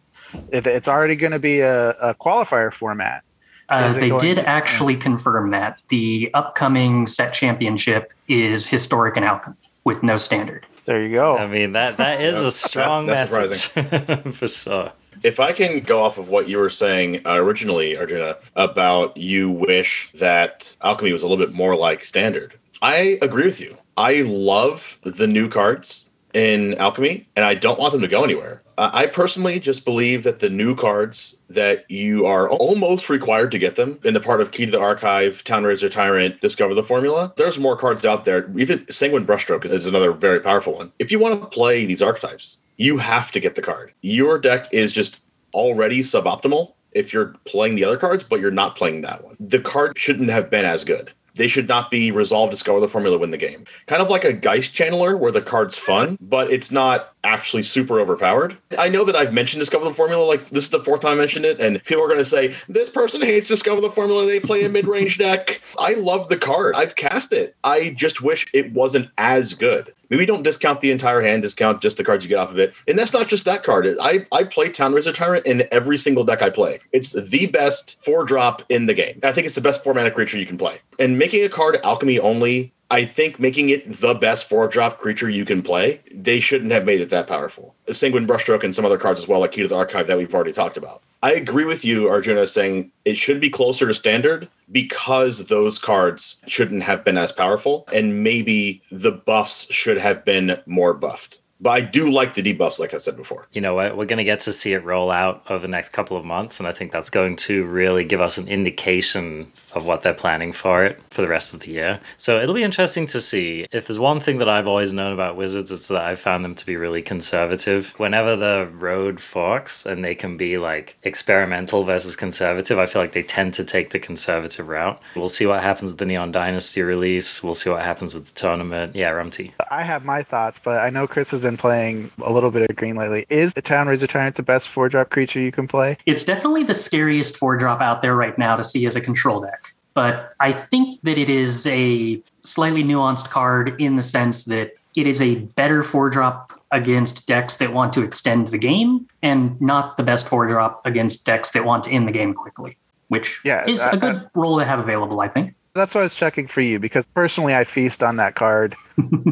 It's already going to be a, a qualifier format. Uh, they did to- actually confirm that the upcoming set championship is historic and alchemy with no standard. There you go. I mean that that is a strong that, message for sure. If I can go off of what you were saying uh, originally, Arjuna, about you wish that alchemy was a little bit more like standard, I agree with you. I love the new cards in alchemy, and I don't want them to go anywhere. I personally just believe that the new cards that you are almost required to get them in the part of Key to the Archive, Town-Razer Tyrant, Discover the Formula. There's more cards out there. Even Sanguine Brushstroke is another very powerful one. If you want to play these archetypes, you have to get the card. Your deck is just already suboptimal if you're playing the other cards, but you're not playing that one. The card shouldn't have been as good. They should not be resolved, discover the formula, win the game. Kind of like a Geist Channeler where the card's fun, but it's not actually super overpowered. I know that I've mentioned Discover the Formula, like this is the fourth time I mentioned it, and people are going to say, this person hates Discover the Formula, they play a mid range deck. I love the card. I've cast it. I just wish it wasn't as good. Maybe don't discount the entire hand, discount just the cards you get off of it. And that's not just that card. I, I play Town-Razer Tyrant in every single deck I play. It's the best four drop in the game. I think it's the best four mana creature you can play. And making a card alchemy only I think making it the best four drop creature you can play, they shouldn't have made it that powerful. Sanguine Brushstroke and some other cards as well, like Key to the Archive, that we've already talked about. I agree with you, Arjuna, saying it should be closer to standard because those cards shouldn't have been as powerful, and maybe the buffs should have been more buffed. But I do like the debuffs, like I said before. You know what? We're going to get to see it roll out over the next couple of months, and I think that's going to really give us an indication of what they're planning for it for the rest of the year. So it'll be interesting to see. If there's one thing that I've always known about Wizards, it's that I've found them to be really conservative. Whenever the road forks and they can be like experimental versus conservative, I feel like they tend to take the conservative route. We'll see what happens with the Neon Dynasty release. We'll see what happens with the tournament. Yeah, Rumty. I have my thoughts, but I know Chris has been playing a little bit of green lately. Is the Town-Razer Tyrant the best four drop creature you can play? It's definitely the scariest four drop out there right now to see as a control deck but I think that it is a slightly nuanced card in the sense that it is a better four drop against decks that want to extend the game and not the best four drop against decks that want to end the game quickly, which yeah, is I, a good I, role to have available, I think. That's why I was checking for you because personally I feast on that card.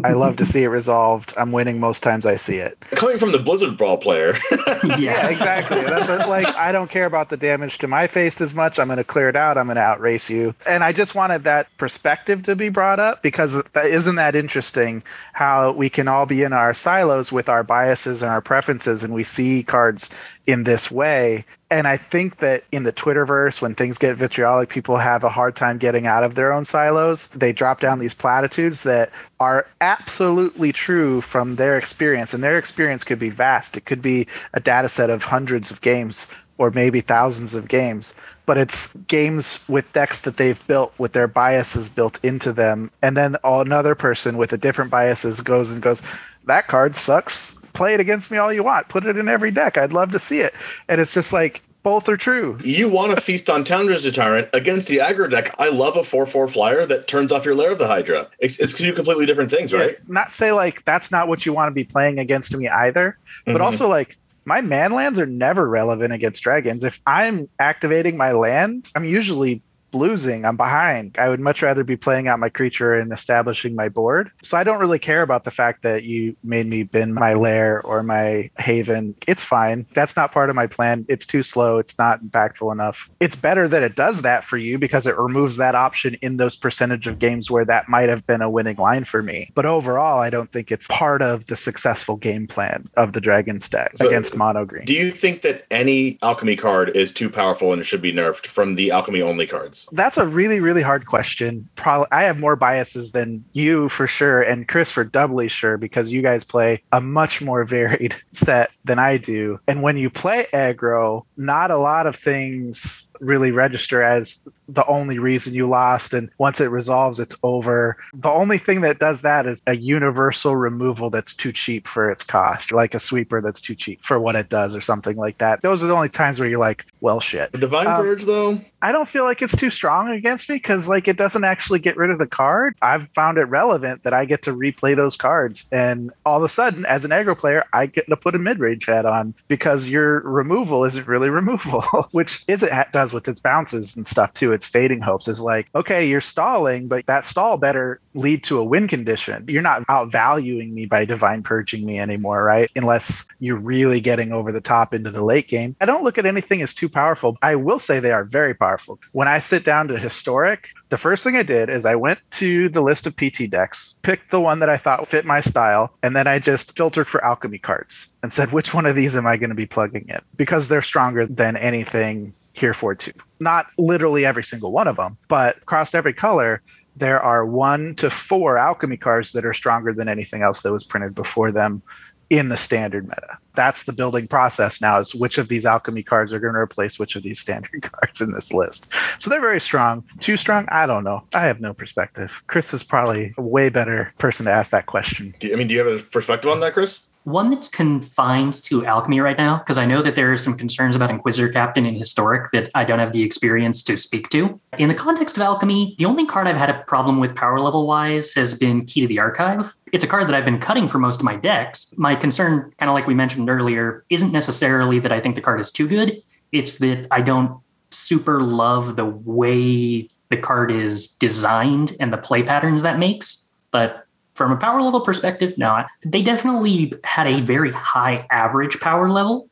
I love to see it resolved. I'm winning most times I see it. Coming from the Blizzard Brawl player. yeah, exactly. That's what, like I don't care about the damage to my face as much. I'm going to clear it out. I'm going to outrace you. And I just wanted that perspective to be brought up because that, isn't that interesting how we can all be in our silos with our biases and our preferences and we see cards in this way and I think that in the Twitterverse, when things get vitriolic, people have a hard time getting out of their own silos. They drop down these platitudes that are absolutely true from their experience, and their experience could be vast. It could be a data set of hundreds of games or maybe thousands of games, but it's games with decks that they've built with their biases built into them. And then another person with a different biases goes and goes, that card sucks play it against me all you want. Put it in every deck. I'd love to see it. And it's just like both are true. You want to feast on Town-Razer Tyrant against the aggro deck. I love a 4 4 flyer that turns off your Lair of the Hydra. It's, it's two completely different things, right? Yeah, not say like that's not what you want to be playing against me either, but mm-hmm. also like my man lands are never relevant against dragons. If I'm activating my land, I'm usually losing. I'm behind. I would much rather be playing out my creature and establishing my board. So I don't really care about the fact that you made me bin my lair or my haven. It's fine. That's not part of my plan. It's too slow. It's not impactful enough. It's better that it does that for you because it removes that option in those percentage of games where that might have been a winning line for me. But overall, I don't think it's part of the successful game plan of the Dragon's deck so against mono green. Do you think that any alchemy card is too powerful and it should be nerfed from the alchemy only cards? That's a really, really hard question. Probably, I have more biases than you for sure, and Chris for doubly sure because you guys play a much more varied set than I do. And when you play aggro, not a lot of things really register as the only reason you lost and once it resolves it's over. The only thing that does that is a universal removal that's too cheap for its cost like a sweeper that's too cheap for what it does or something like that. Those are the only times where you're like well shit. The divine um, purge though? I don't feel like it's too strong against me because like it doesn't actually get rid of the card. I've found it relevant that i get to replay those cards and all of a sudden as an aggro player i get to put a mid-range hat on because your removal isn't really removal which is it does with its bounces and stuff too its fading hopes is like, okay, you're stalling, but that stall better lead to a win condition. You're not outvaluing me by divine purging me anymore, right? Unless you're really getting over the top into the late game. I don't look at anything as too powerful. I will say they are very powerful. When I sit down to historic, the first thing I did is I went to the list of PT decks, picked the one that I thought fit my style, and then I just filtered for alchemy cards and said, which one of these am I going to be plugging in? Because they're stronger than anything Herefortwo. Not literally every single one of them, but across every color, there are one to four alchemy cards that are stronger than anything else that was printed before them in the standard meta. That's the building process now is which of these alchemy cards are going to replace which of these standard cards in this list. So they're very strong. Too strong? I don't know. I have no perspective. Chris is probably a way better person to ask that question. I mean, do you have a perspective on that, Chris? One that's confined to alchemy right now, because I know that there are some concerns about Inquisitor Captain and Historic that I don't have the experience to speak to. In the context of alchemy, the only card I've had a problem with power level wise has been Key to the Archive. It's a card that I've been cutting for most of my decks. My concern, kind of like we mentioned earlier, isn't necessarily that I think the card is too good, it's that I don't super love the way the card is designed and the play patterns that makes But from a power level perspective, no, they definitely had a very high average power level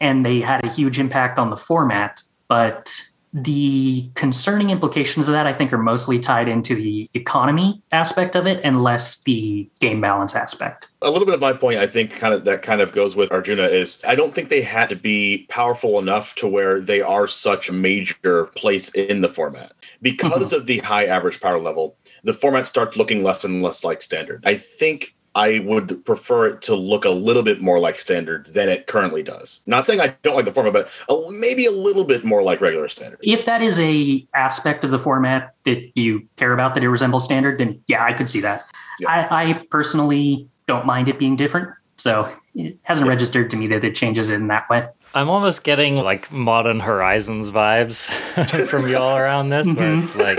and they had a huge impact on the format. But the concerning implications of that, I think, are mostly tied into the economy aspect of it and less the game balance aspect. A little bit of my point, I think, kind of that kind of goes with Arjuna is I don't think they had to be powerful enough to where they are such a major place in the format because mm-hmm. of the high average power level. The format starts looking less and less like standard. I think I would prefer it to look a little bit more like standard than it currently does. Not saying I don't like the format, but a, maybe a little bit more like regular standard. If that is a aspect of the format that you care about that it resembles standard, then yeah, I could see that. Yeah. I, I, personally don't mind it being different, so it hasn't yeah. registered to me that it changes it in that way. I'm almost getting like modern Horizons vibes from y'all around this, mm-hmm. where it's like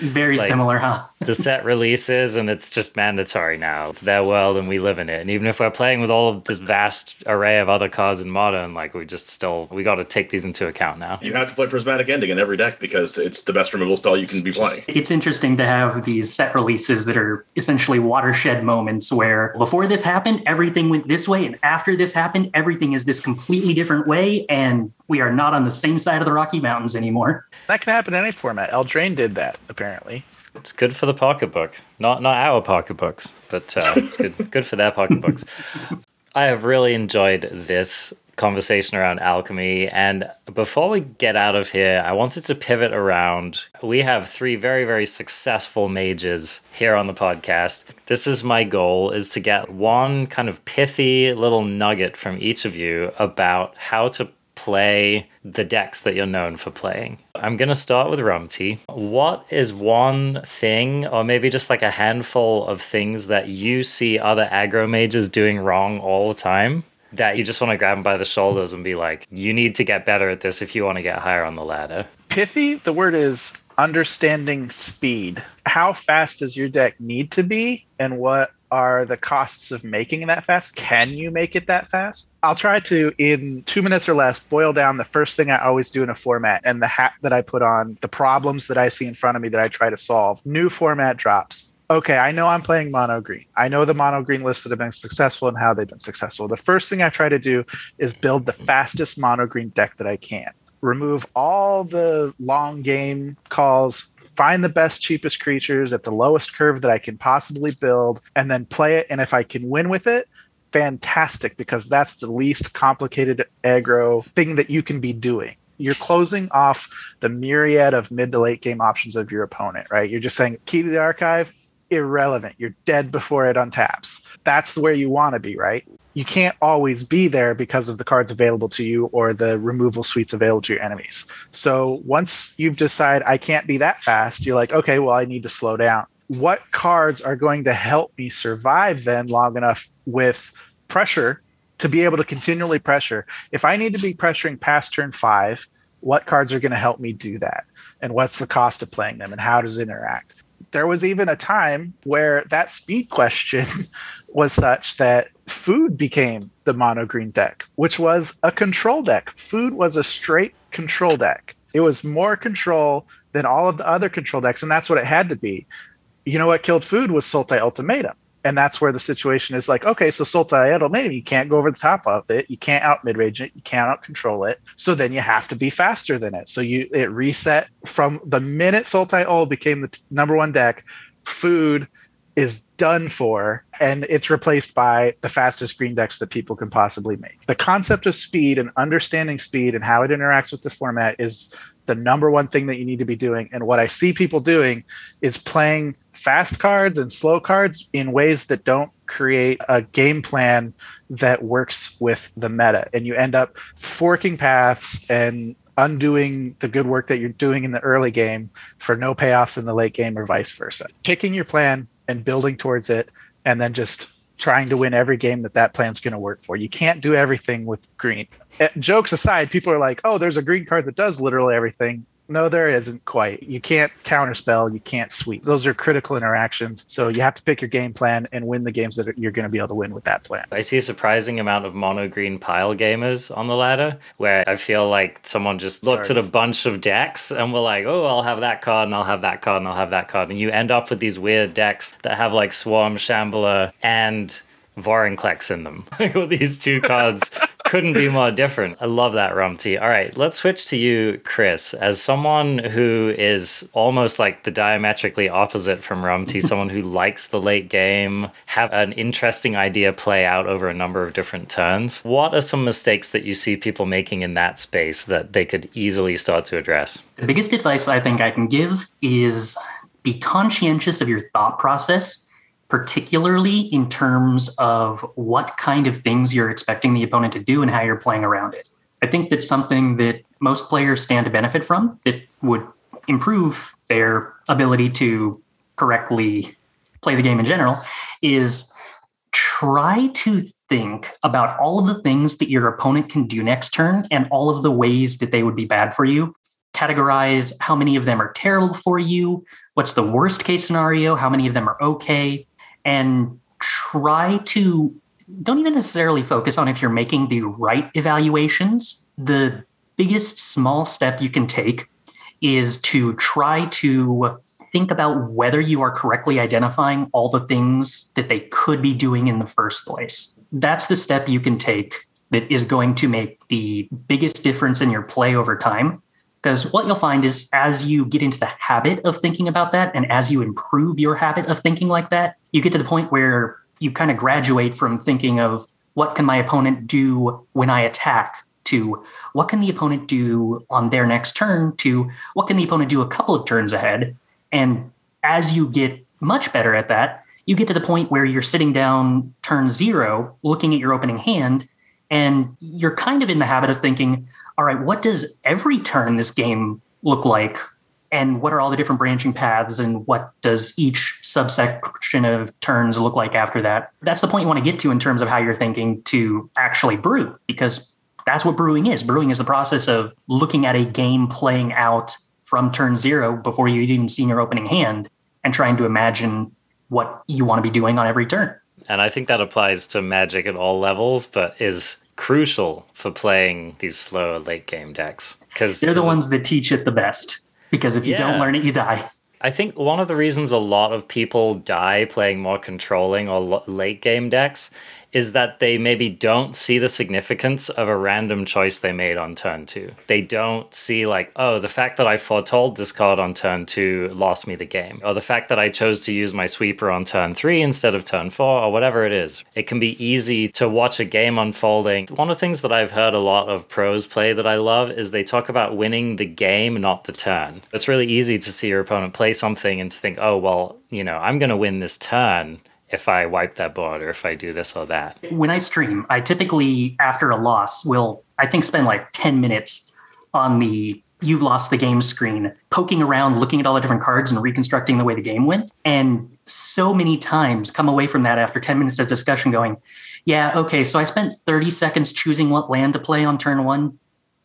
very like similar, huh? the set releases and it's just mandatory now. It's their world and we live in it. And even if we're playing with all of this vast array of other cards in modern, like we just still we got to take these into account now. You have to play Prismatic Ending in every deck because it's the best removal spell you can be playing. It's interesting to have these set releases that are essentially watershed moments where before this happened, everything went this way, and after this happened, everything is this completely different way, and we are not on the same side of the Rocky Mountains anymore. That can happen in any format. Eldraine did that, apparently. It's good for the pocketbook. Not not our pocketbooks, but uh, it's good good for their pocketbooks. I have really enjoyed this conversation around alchemy. And before we get out of here, I wanted to pivot around. We have three very, very successful mages here on the podcast. This is my goal is to get one kind of pithy little nugget from each of you about how to play the decks that you're known for playing. I'm going to start with Rumty. What is one thing, or maybe just like a handful of things that you see other aggro mages doing wrong all the time? That you just want to grab them by the shoulders and be like, you need to get better at this if you want to get higher on the ladder. Pithy, the word is understanding speed. How fast does your deck need to be, and what are the costs of making that fast? Can you make it that fast? I'll try to, in two minutes or less, boil down the first thing I always do in a format and the hat that I put on, the problems that I see in front of me that I try to solve. New format drops. Okay, I know I'm playing mono green. I know the mono green lists that have been successful and how they've been successful. The first thing I try to do is build the fastest mono green deck that I can. Remove all the long game calls, find the best, cheapest creatures at the lowest curve that I can possibly build, and then play it. And if I can win with it, fantastic, because that's the least complicated aggro thing that you can be doing. You're closing off the myriad of mid to late game options of your opponent, right? You're just saying, key to the archive, irrelevant. You're dead before it untaps. That's where you want to be, right? you can't always be there because of the cards available to you or the removal suites available to your enemies. So once you've decided I can't be that fast, you're like, okay, well, I need to slow down. What cards are going to help me survive then long enough with pressure to be able to continually pressure? If I need to be pressuring past turn five, what cards are going to help me do that? And what's the cost of playing them and how does it interact? There was even a time where that speed question was such that food became the mono green deck, which was a control deck. Food was a straight control deck. It was more control than all of the other control decks, and that's what it had to be. You know what killed food was Sultai Ultimatum and that's where the situation is like, okay, so Sultai maybe you can't go over the top of it, you can't out mid range it, you can't out control it. So then you have to be faster than it. So you it reset from the minute Sultai Ul became the t- number one deck, food is done for and it's replaced by the fastest green decks that people can possibly make. The concept of speed and understanding speed and how it interacts with the format is the number one thing that you need to be doing. And what I see people doing is playing fast cards and slow cards in ways that don't create a game plan that works with the meta. And you end up forking paths and undoing the good work that you're doing in the early game for no payoffs in the late game or vice versa. Picking your plan and building towards it and then just trying to win every game that that plan's going to work for. You can't do everything with green. Jokes aside, people are like, "Oh, there's a green card that does literally everything." No, there isn't quite. You can't counterspell, you can't sweep. Those are critical interactions. So you have to pick your game plan and win the games that you're going to be able to win with that plan. I see a surprising amount of mono green pile gamers on the ladder where I feel like someone just looked at a bunch of decks and were like, oh, I'll have that card and I'll have that card and I'll have that card. And you end up with these weird decks that have like Swarm, Shambler, and Vorinclex in them. Like these two cards couldn't be more different. I love that Rumty. All right, let's switch to you, Chris. As someone who is almost like the diametrically opposite from Rumty, someone who likes the late game, have an interesting idea play out over a number of different turns. What are some mistakes that you see people making in that space that they could easily start to address? The biggest advice I think I can give is be conscientious of your thought process particularly in terms of what kind of things you're expecting the opponent to do and how you're playing around it. I think that's something that most players stand to benefit from that would improve their ability to correctly play the game in general is try to think about all of the things that your opponent can do next turn and all of the ways that they would be bad for you. Categorize how many of them are terrible for you, what's the worst case scenario, how many of them are okay, and try to don't even necessarily focus on if you're making the right evaluations. The biggest small step you can take is to try to think about whether you are correctly identifying all the things that they could be doing in the first place. That's the step you can take that is going to make the biggest difference in your play over time. Because what you'll find is as you get into the habit of thinking about that and as you improve your habit of thinking like that, you get to the point where you kind of graduate from thinking of what can my opponent do when I attack to what can the opponent do on their next turn to what can the opponent do a couple of turns ahead. And as you get much better at that, you get to the point where you're sitting down turn zero, looking at your opening hand, and you're kind of in the habit of thinking, all right, what does every turn in this game look like? And what are all the different branching paths? And what does each subsection of turns look like after that? That's the point you want to get to in terms of how you're thinking to actually brew, because that's what brewing is. Brewing is the process of looking at a game playing out from turn zero before you've even seen your opening hand and trying to imagine what you want to be doing on every turn. And I think that applies to Magic at all levels, but is crucial for playing these slow late game decks because they're the ones that teach it the best. Because if you yeah. don't learn it, you die. I think one of the reasons a lot of people die playing more controlling or late game decks is that they maybe don't see the significance of a random choice they made on turn two. They don't see, like, oh, the fact that I foretold this card on turn two lost me the game, or the fact that I chose to use my sweeper on turn three instead of turn four, or whatever it is. It can be easy to watch a game unfolding. One of the things that I've heard a lot of pros play that I love is they talk about winning the game, not the turn. It's really easy to see your opponent play something and to think, oh, well, you know, I'm going to win this turn if I wipe that board or if I do this or that. When I stream, I typically, after a loss, will, I think, spend like 10 minutes on the you've lost the game screen, poking around, looking at all the different cards and reconstructing the way the game went. And so many times come away from that after 10 minutes of discussion going, yeah, okay, so I spent 30 seconds choosing what land to play on turn one,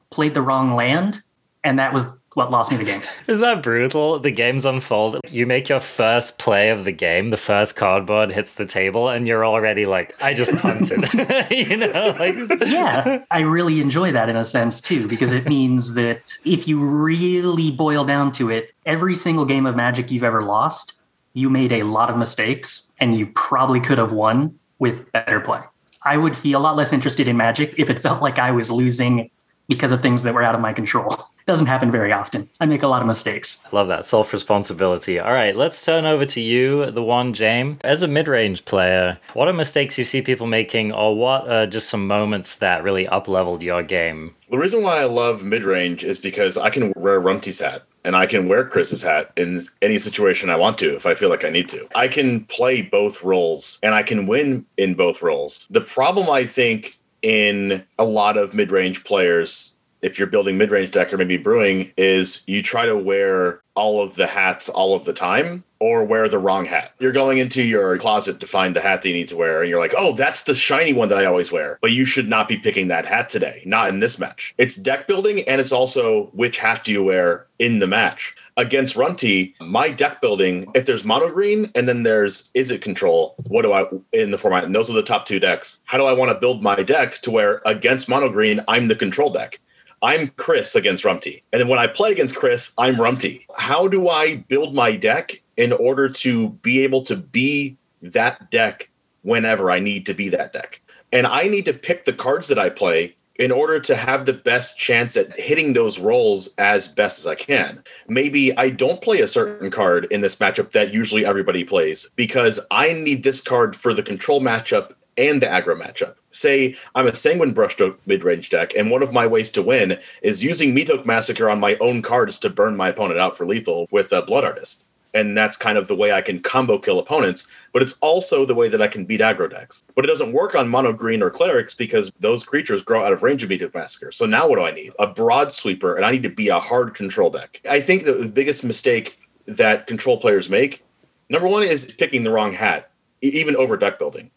played the wrong land, and that was what lost me the game. Is that brutal? The game's unfold. You make your first play of the game, the first cardboard hits the table, and you're already like, I just punted. you know, like Yeah. I really enjoy that in a sense too, because it means that if you really boil down to it, every single game of magic you've ever lost, you made a lot of mistakes and you probably could have won with better play. I would feel a lot less interested in magic if it felt like I was losing because of things that were out of my control. It Doesn't happen very often. I make a lot of mistakes. I love that self responsibility. All right, let's turn over to you, the one, James. As a mid range player, what are mistakes you see people making, or what are just some moments that really up leveled your game? The reason why I love mid range is because I can wear Rumty's hat and I can wear Chris's hat in any situation I want to if I feel like I need to. I can play both roles and I can win in both roles. The problem I think in a lot of mid range players if you're building mid range deck or maybe brewing, is you try to wear all of the hats all of the time or wear the wrong hat. You're going into your closet to find the hat that you need to wear, and you're like, oh, that's the shiny one that I always wear. But you should not be picking that hat today, not in this match. It's deck building, and it's also which hat do you wear in the match. Against Rumty, my deck building, if there's mono green and then there's is it control, what do I in the format? And those are the top two decks. How do I want to build my deck to where against mono green, I'm the control deck? I'm Chris against Rumty. And then when I play against Chris, I'm Rumty. How do I build my deck in order to be able to be that deck whenever I need to be that deck? And I need to pick the cards that I play in order to have the best chance at hitting those rolls as best as I can. Maybe I don't play a certain card in this matchup that usually everybody plays because I need this card for the control matchup and the aggro matchup. Say I'm a Sanguine Brushstroke mid-range deck, and one of my ways to win is using Meathook Massacre on my own cards to burn my opponent out for lethal with a Blood Artist. And that's kind of the way I can combo kill opponents, but it's also the way that I can beat aggro decks. But it doesn't work on mono green or clerics because those creatures grow out of range of Meathook Massacre. So now what do I need? A broad sweeper, and I need to be a hard control deck. I think the biggest mistake that control players make, number one, is picking the wrong hat, even over deck building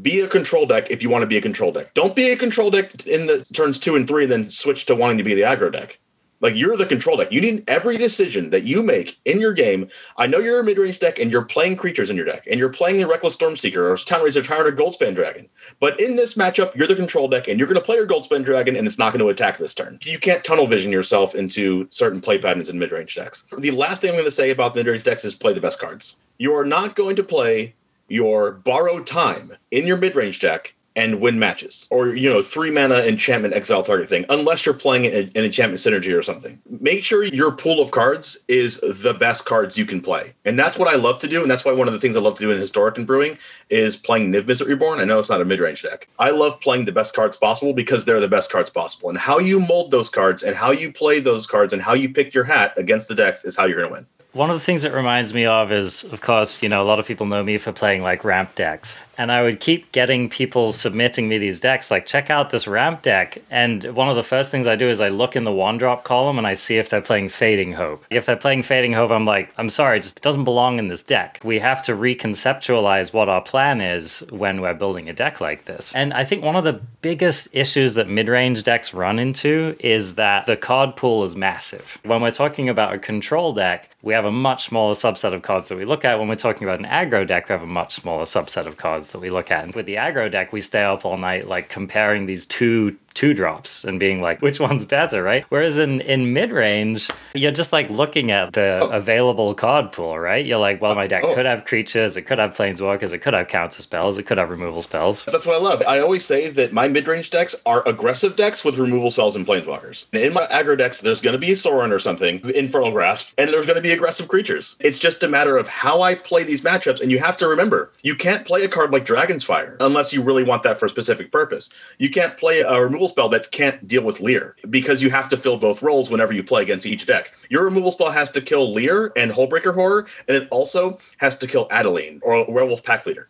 be a control deck if you want to be a control deck. Don't be a control deck in the turns two and three, and then switch to wanting to be the aggro deck. Like you're the control deck. You need every decision that you make in your game. I know you're a mid-range deck and you're playing creatures in your deck, and you're playing the Reckless Stormseeker or Town-Razer Tyrant or Goldspan Dragon. But in this matchup, you're the control deck, and you're going to play your Goldspan Dragon, and it's not going to attack this turn. You can't tunnel vision yourself into certain play patterns in mid-range decks. The last thing I'm going to say about mid-range decks is play the best cards. You are not going to play your borrowed time in your mid-range deck and win matches. Or you know three mana enchantment exile target thing unless you're playing an enchantment synergy or something. Make sure your pool of cards is the best cards you can play. And that's what i love to do and that's why one of the things i love to do in historic and brewing is playing niv mizzet reborn. I know it's not a mid-range deck. I love playing the best cards possible because they're the best cards possible. And how you mold those cards and how you play those cards and how you pick your hat against the decks is how you're going to win. One of the things it reminds me of is, of course, you know, a lot of people know me for playing like ramp decks. And I would keep getting people submitting me these decks, like, check out this ramp deck. And one of the first things I do is I look in the one drop column and I see if they're playing Fading Hope. If they're playing Fading Hope, I'm like, I'm sorry, it just doesn't belong in this deck. We have to reconceptualize what our plan is when we're building a deck like this. And I think one of the biggest issues that mid range decks run into is that the card pool is massive. When we're talking about a control deck, we have a much smaller subset of cards that we look at. When we're talking about an aggro deck, we have a much smaller subset of cards that we look at. And with the aggro deck, we stay up all night, like comparing these two two drops and being like, which one's better, right? Whereas in, in mid range, you're just like looking at the oh. available card pool, right? You're like, well, my deck oh. could have creatures, it could have planeswalkers, it could have counter spells, it could have removal spells. That's what I love. I always say that my mid range decks are aggressive decks with removal spells and planeswalkers. In my aggro decks, there's going to be a Sorin or something, Infernal Grasp, and there's going to be aggressive creatures. It's just a matter of how I play these matchups. And you have to remember, you can't play a card like Dragon's Fire unless you really want that for a specific purpose. You can't play a removal spell that can't deal with Lair because you have to fill both roles whenever you play against each deck. Your removal spell has to kill Lair and Hullbreaker Horror, and it also has to kill Adeline or Werewolf Pack Leader.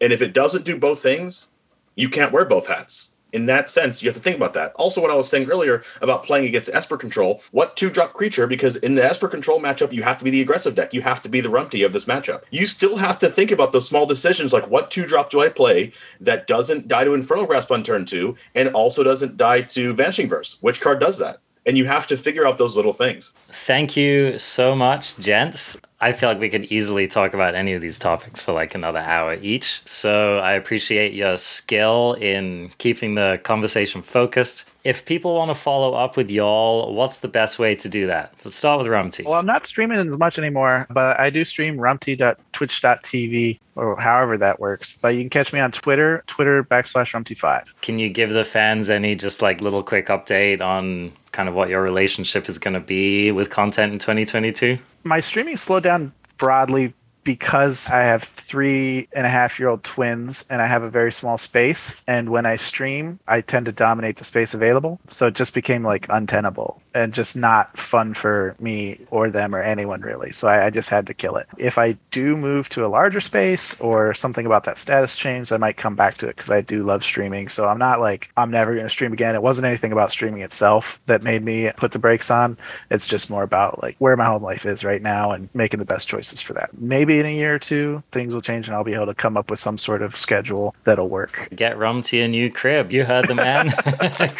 And if it doesn't do both things, you can't wear both hats in that sense, you have to think about that. Also, what I was saying earlier about playing against Esper Control, what two drop creature? Because in the Esper Control matchup, you have to be the aggressive deck. You have to be the Rumty of this matchup. You still have to think about those small decisions like what two drop do I play that doesn't die to Infernal Grasp on turn two and also doesn't die to Vanishing Verse? Which card does that? And you have to figure out those little things. Thank you so much, gents. I feel like we could easily talk about any of these topics for like another hour each. So I appreciate your skill in keeping the conversation focused. If people want to follow up with y'all, what's the best way to do that? Let's start with Rumty. Well, I'm not streaming as much anymore, but I do stream rumty.twitch.tv or however that works. But you can catch me on Twitter, Twitter backslash rumty5. Can you give the fans any just like little quick update on kind of what your relationship is going to be with content in 2022? My streaming slowed down broadly because I have three and a half year old twins and I have a very small space. And when I stream, I tend to dominate the space available. So it just became like untenable and just not fun for me or them or anyone really. So I, I just had to kill it. If I do move to a larger space or something about that status change, I might come back to it because I do love streaming. So I'm not like, I'm never going to stream again. It wasn't anything about streaming itself that made me put the brakes on. It's just more about like where my home life is right now and making the best choices for that. Maybe in a year or two, things will change and I'll be able to come up with some sort of schedule that'll work. Get rum to your new crib. You heard the man.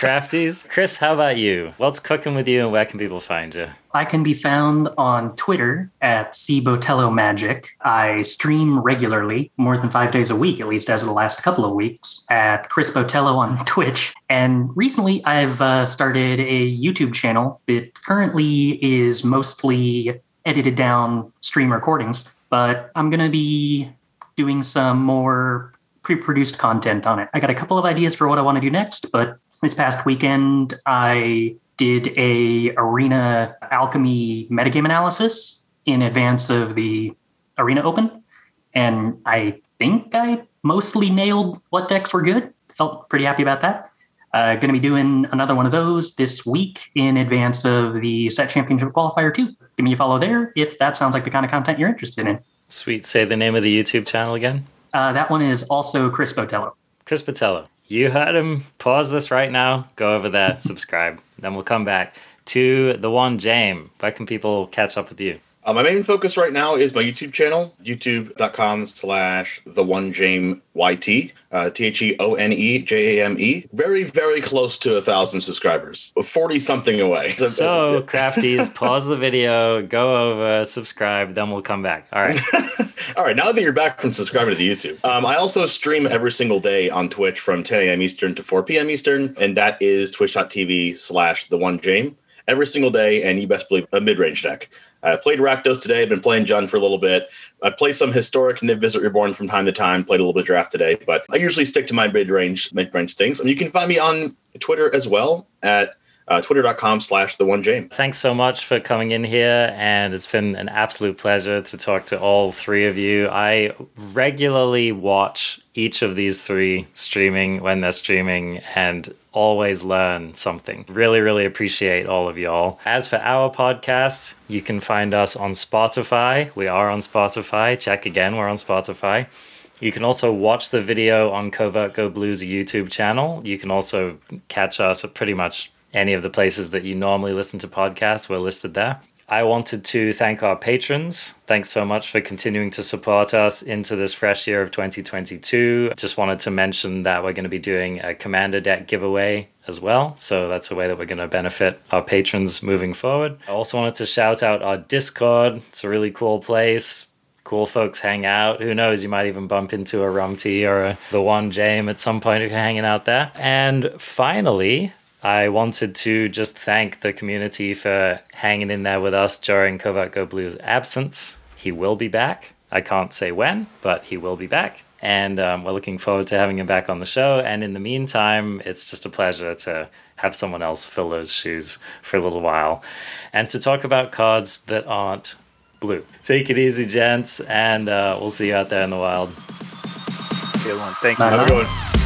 Crafties. Chris, how about you? What's cooking with you and where can people find you? I can be found on Twitter at Botelho Magic. I stream regularly, more than five days a week, at least as of the last couple of weeks, at Chris Botelho on Twitch. And recently, I've uh, started a YouTube channel that currently is mostly edited down stream recordings, but I'm going to be doing some more pre-produced content on it. I got a couple of ideas for what I want to do next, but this past weekend I did a arena alchemy metagame analysis in advance of the arena open. And i think i mostly nailed what decks were good. Felt pretty happy about that. Uh, going to be doing another one of those this week in advance of the set championship qualifier too. Give me a follow there if that sounds like the kind of content you're interested in. Sweet. Say the name of the youtube channel again. Uh, that one is also chris botelho. Chris botelho you heard him. Pause this right now. Go over there, subscribe. Then we'll come back to the one James. Where can people catch up with you? Uh, my main focus right now is my YouTube channel, youtube.com slash the one Jame YT, uh, T H E O N E J A M E. Very, very close to a thousand subscribers, 40 something away. So, crafties, pause the video, go over, subscribe, then we'll come back. All right. All right. Now that you're back from subscribing to the YouTube, um, I also stream every single day on Twitch from 10 a.m. Eastern to 4 p.m. Eastern, and that is twitch.tv slash the one Jame every single day, and you best believe a mid range deck. I played Rakdos today. I've been playing Jund for a little bit. I play some historic Niv-Mizzet Reborn from time to time. Played a little bit draft today, but I usually stick to my mid range mid range things. And you can find me on Twitter as well at uh, twitter.com slash the one Jame. Thanks so much for coming in here. And it's been an absolute pleasure to talk to all three of you. I regularly watch each of these three streaming when they're streaming and always learn something. Really, really appreciate all of y'all. As for our podcast, you can find us on Spotify. We are on Spotify. Check again, we're on Spotify. You can also watch the video on Covert Go Blues YouTube channel. You can also catch us at pretty much any of the places that you normally listen to podcasts. We're listed there. I wanted to thank our patrons. Thanks so much for continuing to support us into this fresh year of 2022. Just wanted to mention that we're going to be doing a Commander deck giveaway as well. So that's a way that we're going to benefit our patrons moving forward. I also wanted to shout out our Discord. It's a really cool place. Cool folks hang out. Who knows? You might even bump into a Rumty or a, the one Jame at some point if you're hanging out there. And finally, I wanted to just thank the community for hanging in there with us during Covert Go Blue's absence. He will be back. I can't say when, but he will be back. And um, we're looking forward to having him back on the show. And in the meantime, it's just a pleasure to have someone else fill those shoes for a little while and to talk about cards that aren't blue. Take it easy, gents, and uh, we'll see you out there in the wild. Good one. Thank you.